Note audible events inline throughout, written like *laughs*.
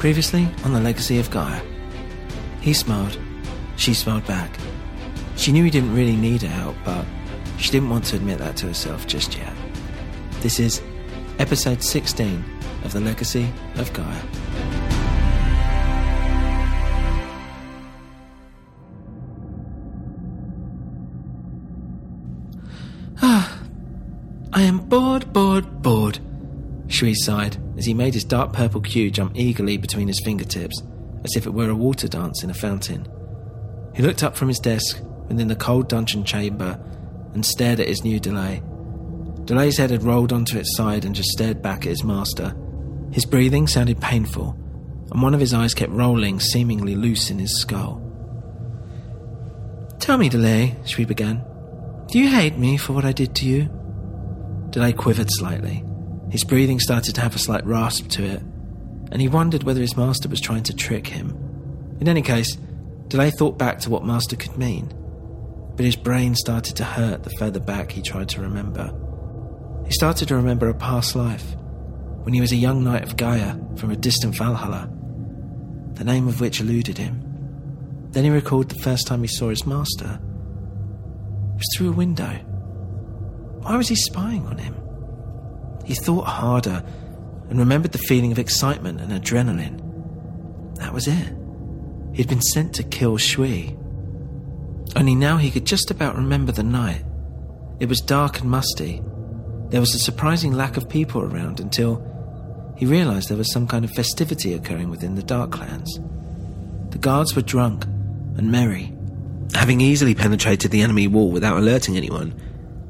Previously on the legacy of Gaia. He smiled. She smiled back. She knew he didn't really need her help, but she didn't want to admit that to herself just yet. This is episode 16 of The Legacy of Gaia. Ah, I am bored, bored, bored. Shui sighed as he made his dark purple cue jump eagerly between his fingertips, as if it were a water dance in a fountain. He looked up from his desk within the cold dungeon chamber and stared at his new delay. Delay's head had rolled onto its side and just stared back at his master. His breathing sounded painful, and one of his eyes kept rolling, seemingly loose in his skull. Tell me, Delay, Shui began. Do you hate me for what I did to you? Delay quivered slightly. His breathing started to have a slight rasp to it, and he wondered whether his master was trying to trick him. In any case, Delay thought back to what master could mean, but his brain started to hurt the further back he tried to remember. He started to remember a past life, when he was a young knight of Gaia from a distant Valhalla, the name of which eluded him. Then he recalled the first time he saw his master. It was through a window. Why was he spying on him? He thought harder and remembered the feeling of excitement and adrenaline. That was it. He'd been sent to kill Shui. Only now he could just about remember the night. It was dark and musty. There was a surprising lack of people around until he realized there was some kind of festivity occurring within the Dark Clans. The guards were drunk and merry. Having easily penetrated the enemy wall without alerting anyone,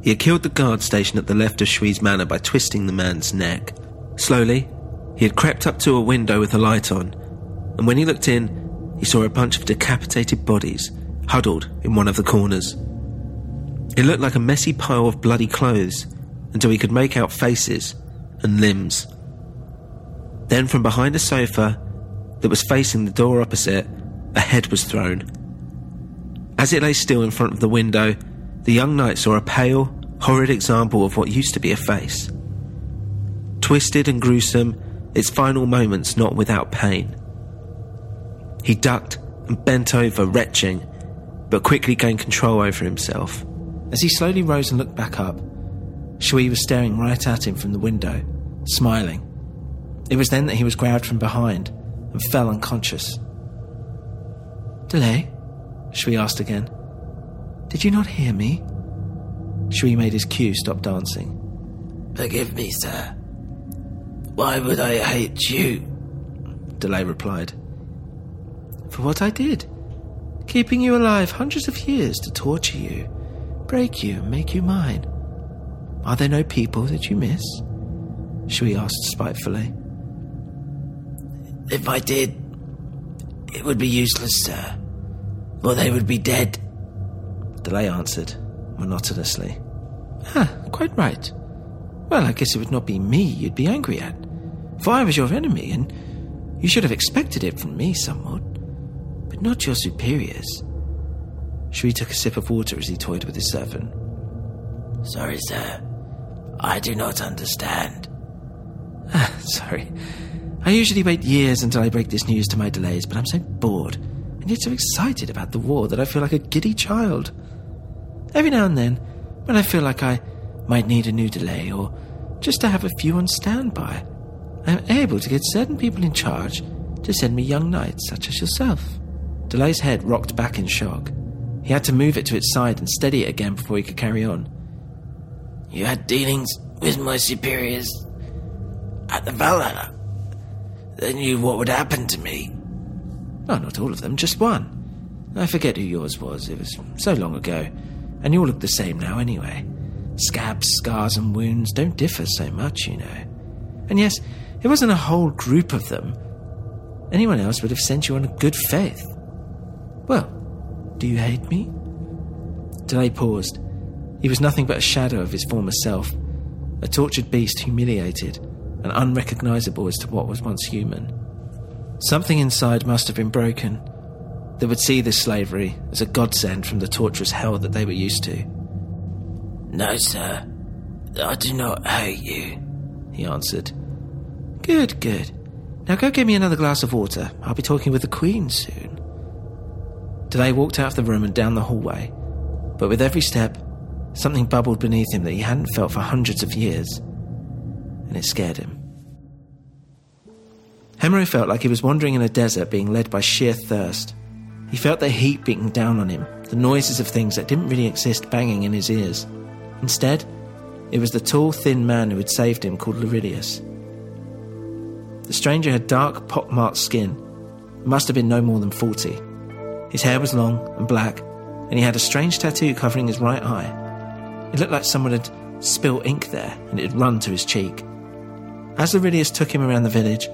he had killed the guard stationed at the left of Shui's manor by twisting the man's neck. Slowly, he had crept up to a window with a light on, and when he looked in, he saw a bunch of decapitated bodies huddled in one of the corners. It looked like a messy pile of bloody clothes until he could make out faces and limbs. Then, from behind a sofa that was facing the door opposite, a head was thrown. As it lay still in front of the window, the young knight saw a pale, horrid example of what used to be a face. Twisted and gruesome, its final moments not without pain. He ducked and bent over, retching, but quickly gained control over himself. As he slowly rose and looked back up, Shui was staring right at him from the window, smiling. It was then that he was grabbed from behind and fell unconscious. Delay? Shui asked again. Did you not hear me? Shui made his cue stop dancing. Forgive me, sir. Why would I hate you? Delay replied. For what I did. Keeping you alive hundreds of years to torture you, break you, and make you mine. Are there no people that you miss? Shui asked spitefully. If I did, it would be useless, sir. For they would be dead. Delay answered, monotonously. Ah, quite right. Well, I guess it would not be me you'd be angry at. For I was your enemy, and you should have expected it from me somewhat. But not your superiors. Shui took a sip of water as he toyed with his servant. Sorry, sir. I do not understand. Ah, sorry. I usually wait years until I break this news to my delays, but I'm so bored and yet so excited about the war that I feel like a giddy child. Every now and then, when I feel like I might need a new delay or just to have a few on standby, I am able to get certain people in charge to send me young knights such as yourself. Delay's head rocked back in shock. He had to move it to its side and steady it again before he could carry on. You had dealings with my superiors at the Valhalla. They knew what would happen to me. No, not all of them, just one. I forget who yours was. It was so long ago. And you all look the same now, anyway. Scabs, scars, and wounds don't differ so much, you know. And yes, It wasn't a whole group of them. Anyone else would have sent you on a good faith. Well, do you hate me? Delay paused. He was nothing but a shadow of his former self, a tortured beast humiliated and unrecognizable as to what was once human. Something inside must have been broken that would see this slavery as a godsend from the torturous hell that they were used to. No, sir. I do not hate you, he answered. Good, good. Now go get me another glass of water. I'll be talking with the Queen soon. Delay walked out of the room and down the hallway, but with every step, something bubbled beneath him that he hadn't felt for hundreds of years, and it scared him. Hemero felt like he was wandering in a desert being led by sheer thirst. He felt the heat beating down on him, the noises of things that didn't really exist banging in his ears. Instead, it was the tall, thin man who had saved him called Laurelius. The stranger had dark, pock-marked skin, must have been no more than 40. His hair was long and black, and he had a strange tattoo covering his right eye. It looked like someone had spilled ink there, and it had run to his cheek. As Laurelius took him around the village,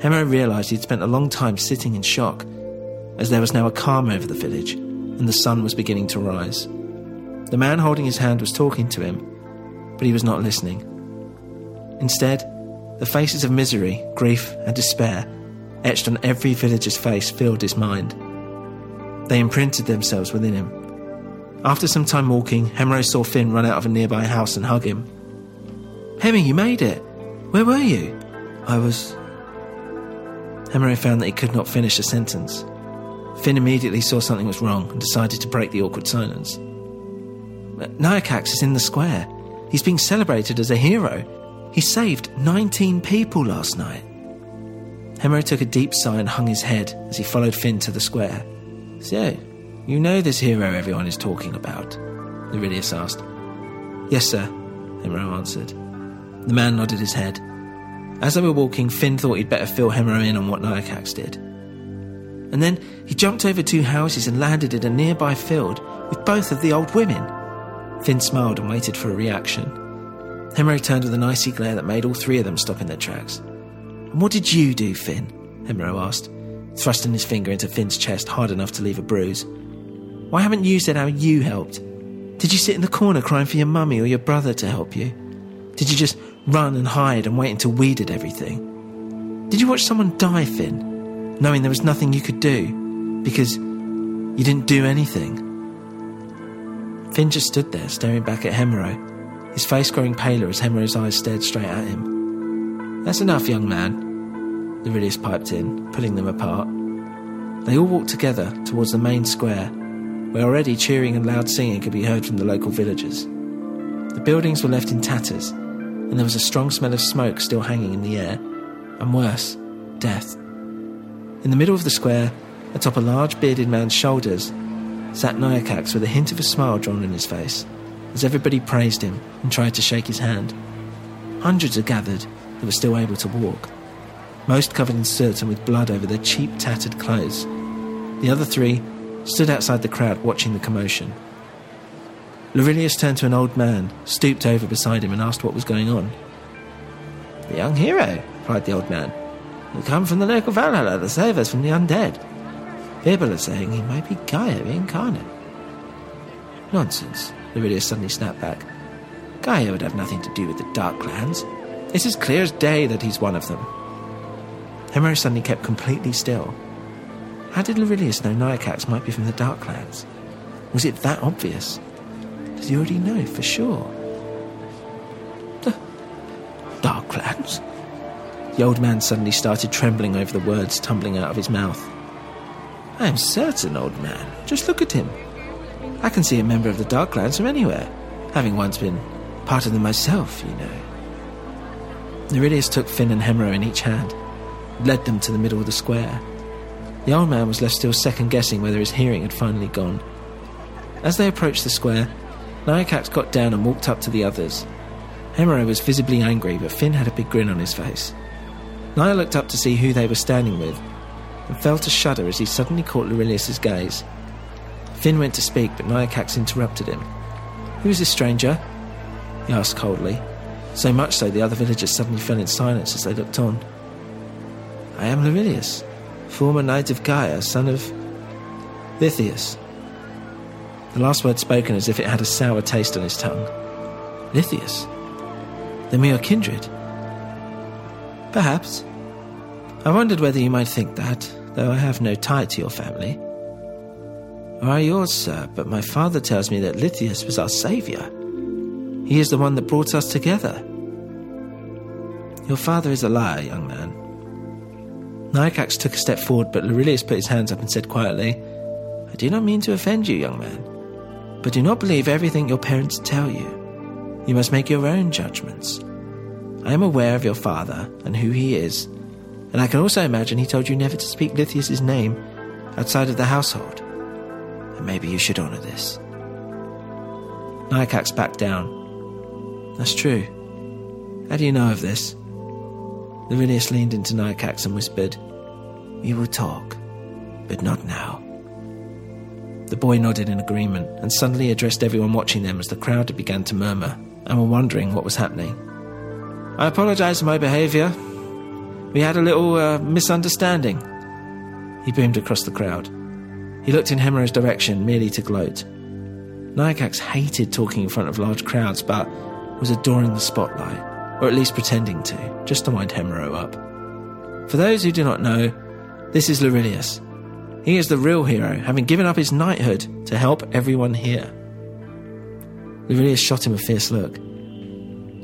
Hemero realised he'd spent a long time sitting in shock, as there was now a calm over the village, and the sun was beginning to rise. The man holding his hand was talking to him, but he was not listening. Instead, the faces of misery, grief, and despair etched on every villager's face filled his mind. They imprinted themselves within him. After some time walking, Hemero saw Finn run out of a nearby house and hug him. Hemi, you made it! Where were you? I was. Hemero found that he could not finish a sentence. Finn immediately saw something was wrong and decided to break the awkward silence. Uh, Nayakax is in the square. He's being celebrated as a hero. He saved 19 people last night. Hemero took a deep sigh and hung his head as he followed Finn to the square. So, you know this hero everyone is talking about? Laurelius asked. Yes, sir, Hemero answered. The man nodded his head. As they were walking, Finn thought he'd better fill Hemero in on what Nayakax did. And then he jumped over two houses and landed in a nearby field with both of the old women. Finn smiled and waited for a reaction. Hemero turned with an icy glare that made all three of them stop in their tracks. And what did you do, Finn? Hemero asked, thrusting his finger into Finn's chest hard enough to leave a bruise. Why haven't you said how you helped? Did you sit in the corner crying for your mummy or your brother to help you? Did you just run and hide and wait until we did everything? Did you watch someone die, Finn, knowing there was nothing you could do because you didn't do anything? Finn just stood there, staring back at Hemero, his face growing paler as Hemero's eyes stared straight at him. That's enough, young man, Laurelius piped in, pulling them apart. They all walked together towards the main square, where already cheering and loud singing could be heard from the local villagers. The buildings were left in tatters, and there was a strong smell of smoke still hanging in the air, and worse, death. In the middle of the square, atop a large bearded man's shoulders, sat Nayakax with a hint of a smile drawn in his face, as everybody praised him and tried to shake his hand. Hundreds had gathered that were still able to walk, most covered in soot and with blood over their cheap, tattered clothes. The other three stood outside the crowd watching the commotion. Laurelius turned to an old man, stooped over beside him, and asked what was going on. The young hero, cried the old man, come from the local Valhalla to save us from the undead. People are saying he might be Gaia incarnate. Nonsense, Laurelius suddenly snapped back. Gaia would have nothing to do with the Dark Clans. It's as clear as day that he's one of them. Hemero suddenly kept completely still. How did Laurelius know Nayakax might be from the Dark Clans? Was it that obvious? Did he already know for sure? The Dark Clans? The old man suddenly started trembling over the words tumbling out of his mouth. I am certain, old man. Just look at him. I can see a member of the Dark Clans from anywhere, having once been part of them myself, you know. Laurelius took Finn and Hemero in each hand, led them to the middle of the square. The old man was left still second guessing whether his hearing had finally gone. As they approached the square, Nayakax got down and walked up to the others. Hemero was visibly angry, but Finn had a big grin on his face. Nia looked up to see who they were standing with, and felt a shudder as he suddenly caught Laurelius's gaze. Finn went to speak, but Nayakax interrupted him. Who is this stranger? he asked coldly. So much so the other villagers suddenly fell in silence as they looked on. I am Laurelius, former knight of Gaia, son of Lithius. The last word spoken as if it had a sour taste on his tongue. Lithius? Then we are kindred. Perhaps. I wondered whether you might think that, though I have no tie to your family. Or are yours, sir, but my father tells me that Lithius was our saviour. He is the one that brought us together. Your father is a liar, young man. Nayakax took a step forward, but Laurelius put his hands up and said quietly, I do not mean to offend you, young man, but do not believe everything your parents tell you. You must make your own judgments. I am aware of your father and who he is, and I can also imagine he told you never to speak Lithius's name outside of the household. And maybe you should honour this. Nayakax backed down. That's true. How do you know of this? Laurelius leaned into Nayakax and whispered, We will talk, but not now. The boy nodded in agreement and suddenly addressed everyone watching them as the crowd began to murmur and were wondering what was happening. I apologize for my behavior. We had a little uh, misunderstanding. He boomed across the crowd. He looked in Hemero's direction merely to gloat. Nayakax hated talking in front of large crowds, but was adoring the spotlight, or at least pretending to, just to wind Hemiro up. For those who do not know, this is Laurelius. He is the real hero, having given up his knighthood to help everyone here. Laurelius shot him a fierce look.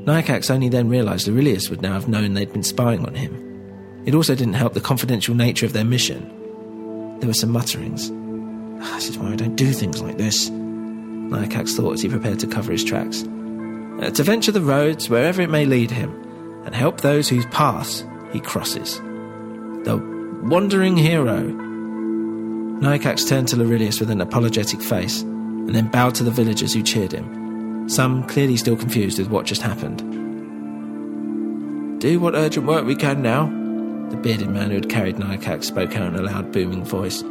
Nayakax only then realised Laurelius would now have known they'd been spying on him. It also didn't help the confidential nature of their mission. There were some mutterings. Ah, this is why I don't do things like this, Nayakax thought as he prepared to cover his tracks. Uh, to venture the roads wherever it may lead him, and help those whose paths he crosses. The wandering hero. Nayakax turned to Laurelius with an apologetic face, and then bowed to the villagers who cheered him, some clearly still confused with what just happened. Do what urgent work we can now, the bearded man who had carried Nayakax spoke out in a loud, booming voice.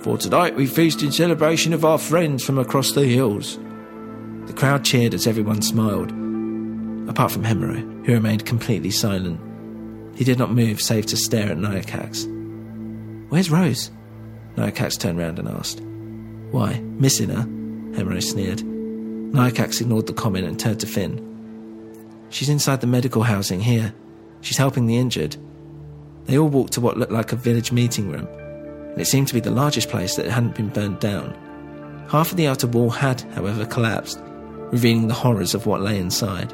For tonight we feast in celebration of our friends from across the hills. The crowd cheered as everyone smiled, apart from Hemero, who remained completely silent. He did not move save to stare at Nayakax. Where's Rose? Nayakax turned round and asked. Why, missing her? Hemero sneered. Nayakax ignored the comment and turned to Finn. She's inside the medical housing here. She's helping the injured. They all walked to what looked like a village meeting room, and it seemed to be the largest place that hadn't been burnt down. Half of the outer wall had, however, collapsed, revealing the horrors of what lay inside.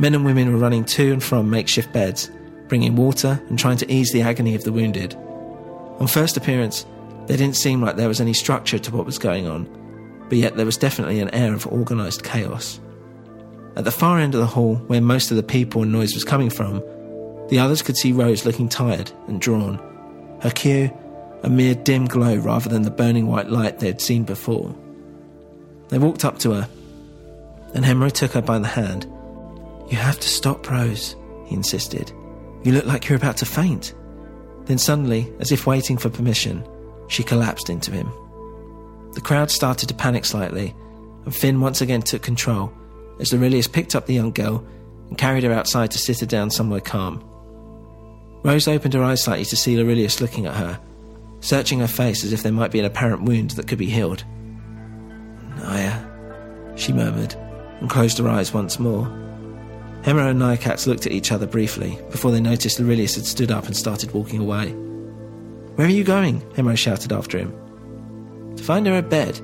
Men and women were running to and from makeshift beds, bringing water and trying to ease the agony of the wounded. On first appearance, there didn't seem like there was any structure to what was going on, but yet there was definitely an air of organised chaos. At the far end of the hall, where most of the people and noise was coming from, the others could see Rose looking tired and drawn, her queue a mere dim glow rather than the burning white light they had seen before. They walked up to her, and Hemero took her by the hand. You have to stop, Rose, he insisted. You look like you're about to faint. Then suddenly, as if waiting for permission, she collapsed into him. The crowd started to panic slightly, and Finn once again took control as Laurelius picked up the young girl and carried her outside to sit her down somewhere calm. Rose opened her eyes slightly to see Laurelius looking at her, searching her face as if there might be an apparent wound that could be healed. Naya, she murmured, and closed her eyes once more. Hemero and Nayakax looked at each other briefly before they noticed Laurelius had stood up and started walking away. Where are you going? Hemero shouted after him. Find her a bed.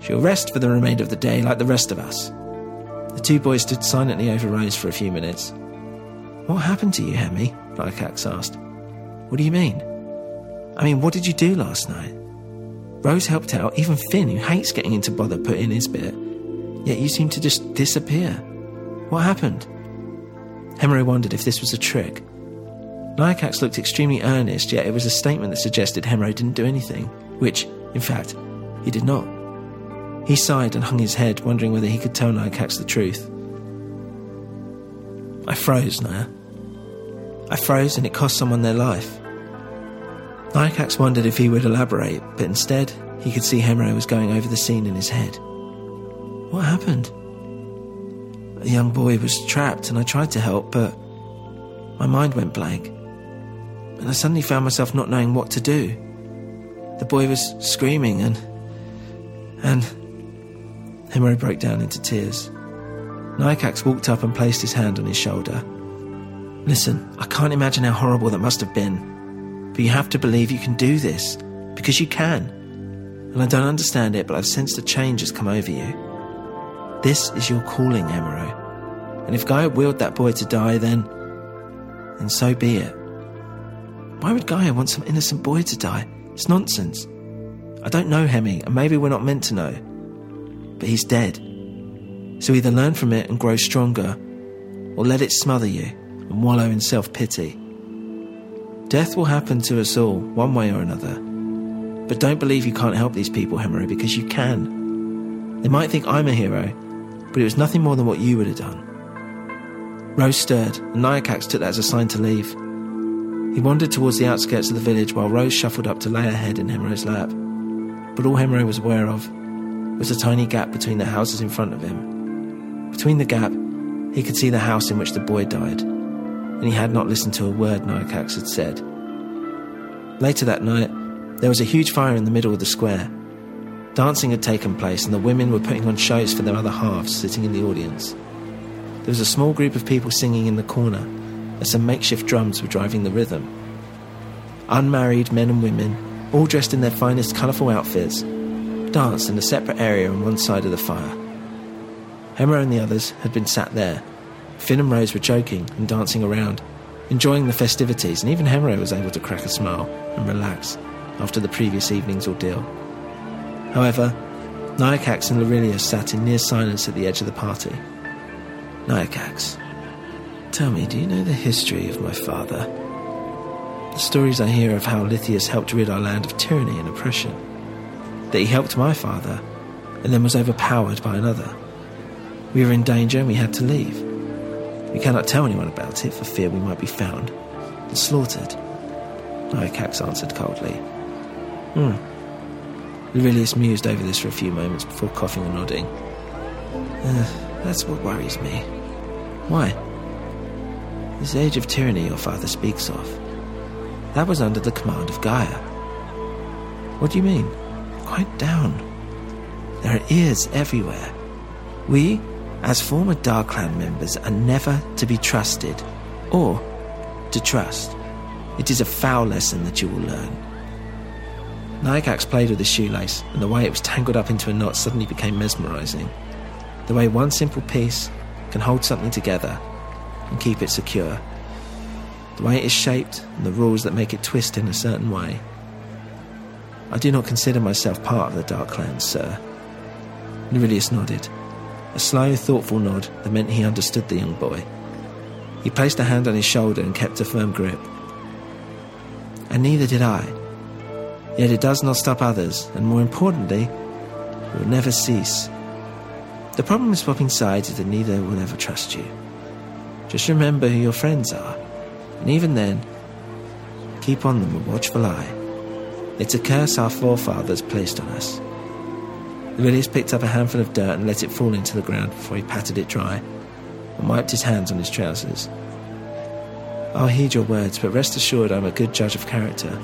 She'll rest for the remainder of the day like the rest of us. The two boys stood silently over Rose for a few minutes. What happened to you, Hemi? Nayakax asked. What do you mean? I mean, what did you do last night? Rose helped out, even Finn, who hates getting into bother, put in his bit. Yet you seem to just disappear. What happened? Hemero wondered if this was a trick. Nayakax looked extremely earnest, yet it was a statement that suggested Hemero didn't do anything, which, in fact, he did not. He sighed and hung his head, wondering whether he could tell Nayakax the truth. I froze, Naya. I froze and it cost someone their life. Nayakax wondered if he would elaborate, but instead, he could see Hemero was going over the scene in his head. What happened? A young boy was trapped, and I tried to help, but my mind went blank. And I suddenly found myself not knowing what to do. The boy was screaming, and. And. Hemero broke down into tears. Nayakax walked up and placed his hand on his shoulder. Listen, I can't imagine how horrible that must have been. But you have to believe you can do this, because you can. And I don't understand it, but I've sensed a change has come over you. This is your calling, Hemero. And if Gaia willed that boy to die, then. then so be it. Why would Gaia want some innocent boy to die? It's nonsense. I don't know Hemi, and maybe we're not meant to know. But he's dead. So either learn from it and grow stronger, or let it smother you and wallow in self pity. Death will happen to us all, one way or another. But don't believe you can't help these people, Hemero, because you can. They might think I'm a hero, but it was nothing more than what you would have done. Rose stirred, and Nayakax took that as a sign to leave. He wandered towards the outskirts of the village while Rose shuffled up to lay her head in Hemero's lap. But all Hemero was aware of was a tiny gap between the houses in front of him. Between the gap, he could see the house in which the boy died, and he had not listened to a word Nayakax had said. Later that night, there was a huge fire in the middle of the square. Dancing had taken place, and the women were putting on shows for their other halves sitting in the audience. There was a small group of people singing in the corner, as some makeshift drums were driving the rhythm. Unmarried men and women, all dressed in their finest colourful outfits, danced in a separate area on one side of the fire. Hemero and the others had been sat there. Finn and Rose were joking and dancing around, enjoying the festivities, and even Hemero was able to crack a smile and relax after the previous evening's ordeal. However, Nayakax and Laurelius sat in near silence at the edge of the party. Nayakax, tell me, do you know the history of my father? The stories I hear of how Lithius helped rid our land of tyranny and oppression. That he helped my father, and then was overpowered by another. We were in danger and we had to leave. We cannot tell anyone about it for fear we might be found and slaughtered. Nayakax answered coldly. Hmm. Mused over this for a few moments before coughing and nodding. Uh, that's what worries me. Why? This age of tyranny your father speaks of. That was under the command of Gaia. What do you mean? Quiet down. There are ears everywhere. We, as former Dark Clan members, are never to be trusted or to trust. It is a foul lesson that you will learn. Nayakax played with his shoelace, and the way it was tangled up into a knot suddenly became mesmerizing. The way one simple piece can hold something together and keep it secure. The way it is shaped and the rules that make it twist in a certain way. I do not consider myself part of the Dark Clans, sir. Laurelius nodded. A slow, thoughtful nod that meant he understood the young boy. He placed a hand on his shoulder and kept a firm grip. And neither did I. Yet it does not stop others, and more importantly, it will never cease. The problem with swapping sides is that neither will ever trust you. Just remember who your friends are, and even then, keep on them a watchful eye. It's a curse our forefathers placed on us. Laurelius picked up a handful of dirt and let it fall into the ground before he patted it dry and wiped his hands on his trousers. I'll heed your words, but rest assured I'm a good judge of character.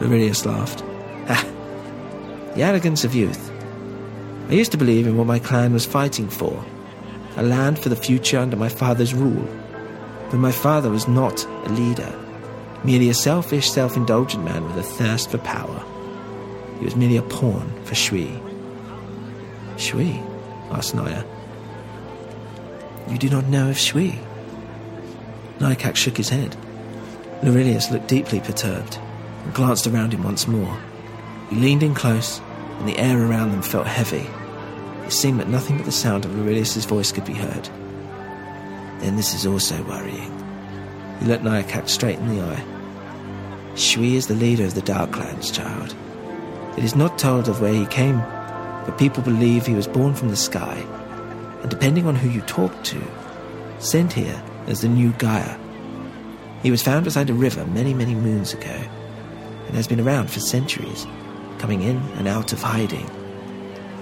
Laurelius laughed. Ha! The arrogance of youth. I used to believe in what my clan was fighting for a land for the future under my father's rule. But my father was not a leader, merely a selfish, self indulgent man with a thirst for power. He was merely a pawn for Shui. Shui? asked Naya. You do not know of Shui? Nayakax shook his head. Laurelius looked deeply perturbed and glanced around him once more. He leaned in close, and the air around them felt heavy. It seemed that nothing but the sound of Laurelius's voice could be heard. Then this is also worrying. He looked Nayakax straight in the eye. Shui is the leader of the Dark Clans, child. It is not told of where he came, but people believe he was born from the sky, and depending on who you talk to, sent here as the new Gaia. He was found beside a river many, many moons ago, and has been around for centuries, coming in and out of hiding.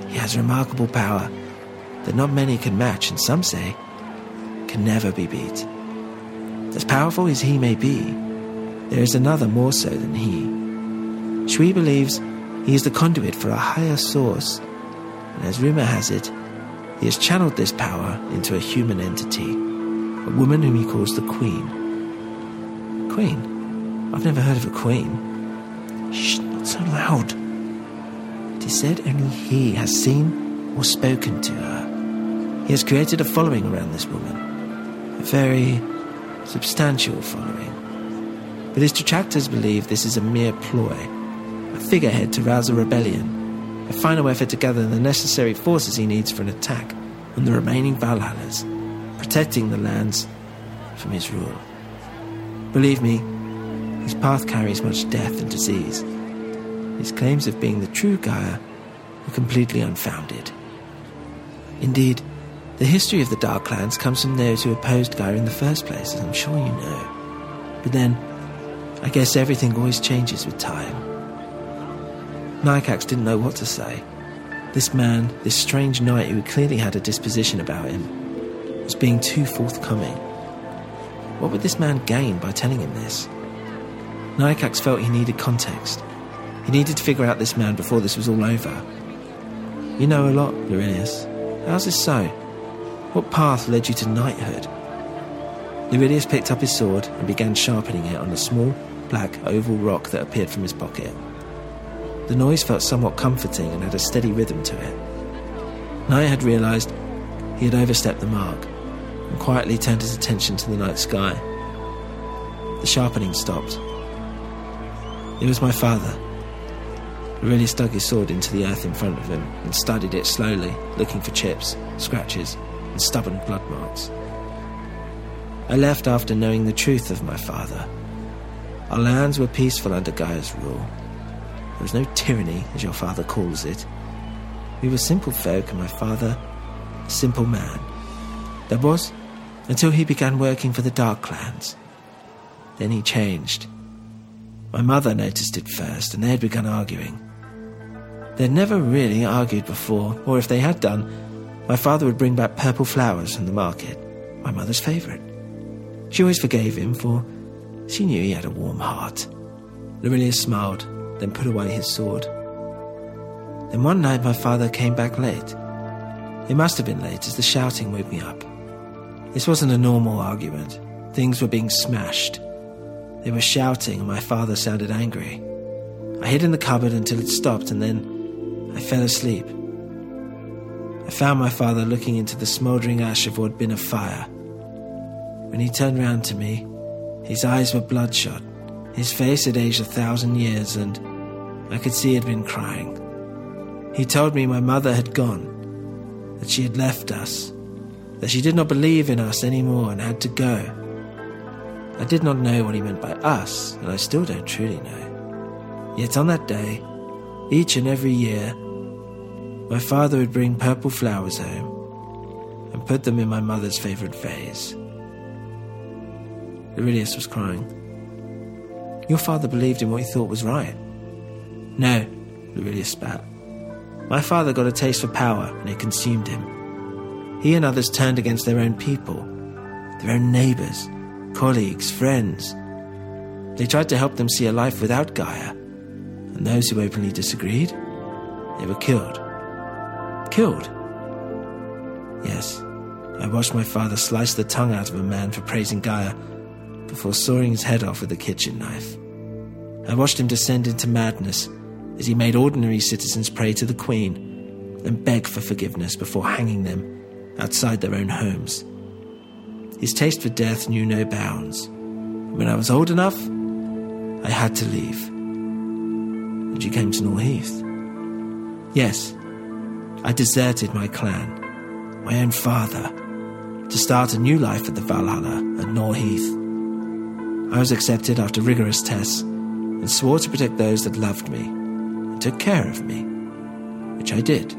He has remarkable power, that not many can match, and some say can never be beat. As powerful as he may be, there is another more so than he. Shui believes he is the conduit for a higher source, and as rumor has it, he has channeled this power into a human entity, a woman whom he calls the Queen. Queen? I've never heard of a queen. Shh, not so loud. It is said only he has seen or spoken to her. He has created a following around this woman, very substantial following. But his detractors believe this is a mere ploy, a figurehead to rouse a rebellion, a final effort to gather the necessary forces he needs for an attack on the remaining Valhallas, protecting the lands from his rule. Believe me, his path carries much death and disease. His claims of being the true Gaia are completely unfounded. Indeed, the history of the Dark Clans comes from those who opposed Gaia in the first place, as I'm sure you know. But then, I guess everything always changes with time. Nayakax didn't know what to say. This man, this strange knight who clearly had a disposition about him, was being too forthcoming. What would this man gain by telling him this? Nayakax felt he needed context. He needed to figure out this man before this was all over. You know a lot, Laurelius. How's this so? What path led you to knighthood? Laurelius picked up his sword and began sharpening it on a small, black, oval rock that appeared from his pocket. The noise felt somewhat comforting and had a steady rhythm to it. Knight had realized he had overstepped the mark and quietly turned his attention to the night sky. The sharpening stopped. It was my father. Aurelius dug his sword into the earth in front of him and studied it slowly, looking for chips, scratches, and stubborn blood marks. I left after knowing the truth of my father. Our lands were peaceful under Gaia's rule. There was no tyranny, as your father calls it. We were simple folk, and my father, a simple man. That was until he began working for the Dark Clans. Then he changed. My mother noticed it first, and they had begun arguing. They'd never really argued before, or if they had done, my father would bring back purple flowers from the market, my mother's favourite. She always forgave him, for she knew he had a warm heart. Laurelius smiled, then put away his sword. Then one night my father came back late. It must have been late, as the shouting woke me up. This wasn't a normal argument. Things were being smashed. They were shouting, and my father sounded angry. I hid in the cupboard until it stopped, and then I fell asleep. I found my father looking into the smouldering ash of what had been a fire. When he turned round to me, his eyes were bloodshot. His face had aged a thousand years, and I could see he had been crying. He told me my mother had gone, that she had left us, that she did not believe in us anymore and had to go. I did not know what he meant by us, and I still don't truly know. Yet on that day, each and every year, my father would bring purple flowers home and put them in my mother's favourite vase. Aurelius was crying. Your father believed in what he thought was right. No, Aurelius spat. My father got a taste for power and it consumed him. He and others turned against their own people, their own neighbours, colleagues, friends. They tried to help them see a life without Gaia, and those who openly disagreed, they were killed. Killed? Yes, I watched my father slice the tongue out of a man for praising Gaia before sawing his head off with a kitchen knife. I watched him descend into madness as he made ordinary citizens pray to the Queen and beg for forgiveness before hanging them outside their own homes. His taste for death knew no bounds. When I was old enough, I had to leave. And you came to Norheath. Yes, I deserted my clan, my own father, to start a new life at the Valhalla at Norheath. I was accepted after rigorous tests and swore to protect those that loved me and took care of me, which I did.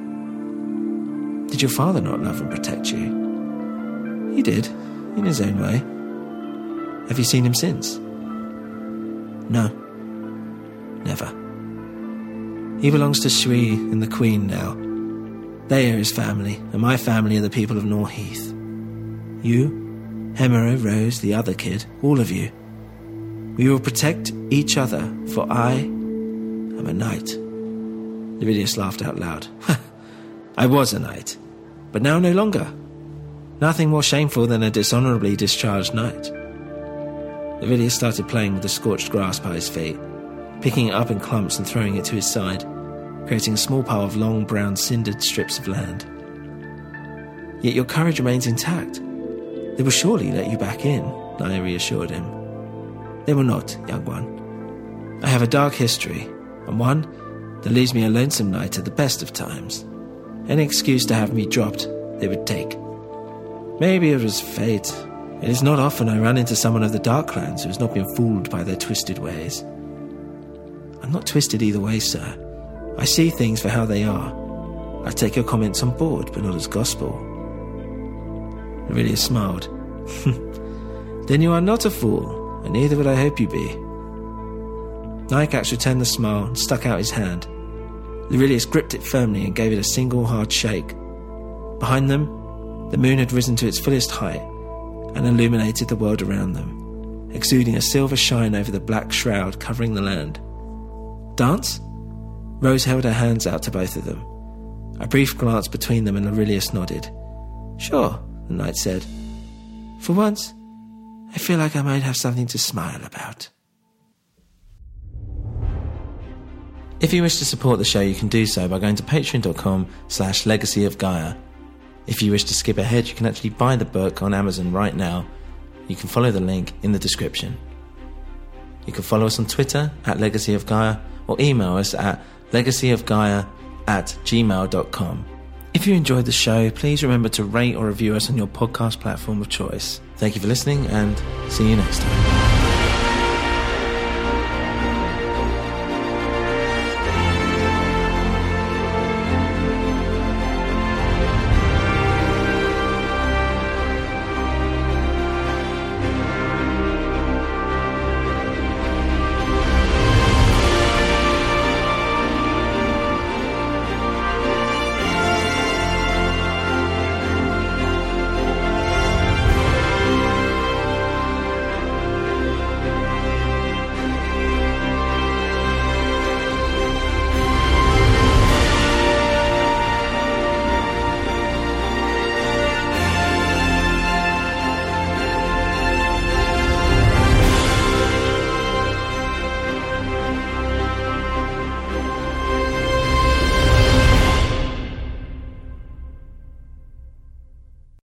Did your father not love and protect you? He did, in his own way. Have you seen him since? No. Never. He belongs to Shui and the Queen now. They are his family, and my family are the people of Norheath. You, Hemero, Rose, the other kid, all of you. We will protect each other, for I am a knight. Lavilius laughed out loud. *laughs* I was a knight, but now no longer. Nothing more shameful than a dishonorably discharged knight. Lavilius started playing with the scorched grass by his feet, picking it up in clumps and throwing it to his side, creating a small pile of long brown cindered strips of land. Yet your courage remains intact. They will surely let you back in, Naya reassured him. They will not, young one. I have a dark history, and one that leaves me a lonesome night at the best of times. Any excuse to have me dropped, they would take. Maybe it was fate. It is not often I run into someone of the Dark Clans who has not been fooled by their twisted ways. I'm not twisted either way, sir. I see things for how they are. I take your comments on board, but not as gospel. Aurelius smiled. *laughs* then you are not a fool, and neither would I hope you be. Nayakax returned the smile and stuck out his hand. Aurelius gripped it firmly and gave it a single hard shake. Behind them, the moon had risen to its fullest height and illuminated the world around them, exuding a silver shine over the black shroud covering the land. Dance? Rose held her hands out to both of them. A brief glance between them and Aurelius nodded. Sure, the knight said. For once, I feel like I might have something to smile about. If you wish to support the show, you can do so by going to patreon.com slash legacy of Gaia. If you wish to skip ahead, you can actually buy the book on Amazon right now. You can follow the link in the description. You can follow us on Twitter at Legacy of Gaia or email us at legacyofgaia at gmail.com. If you enjoyed the show, please remember to rate or review us on your podcast platform of choice. Thank you for listening and see you next time.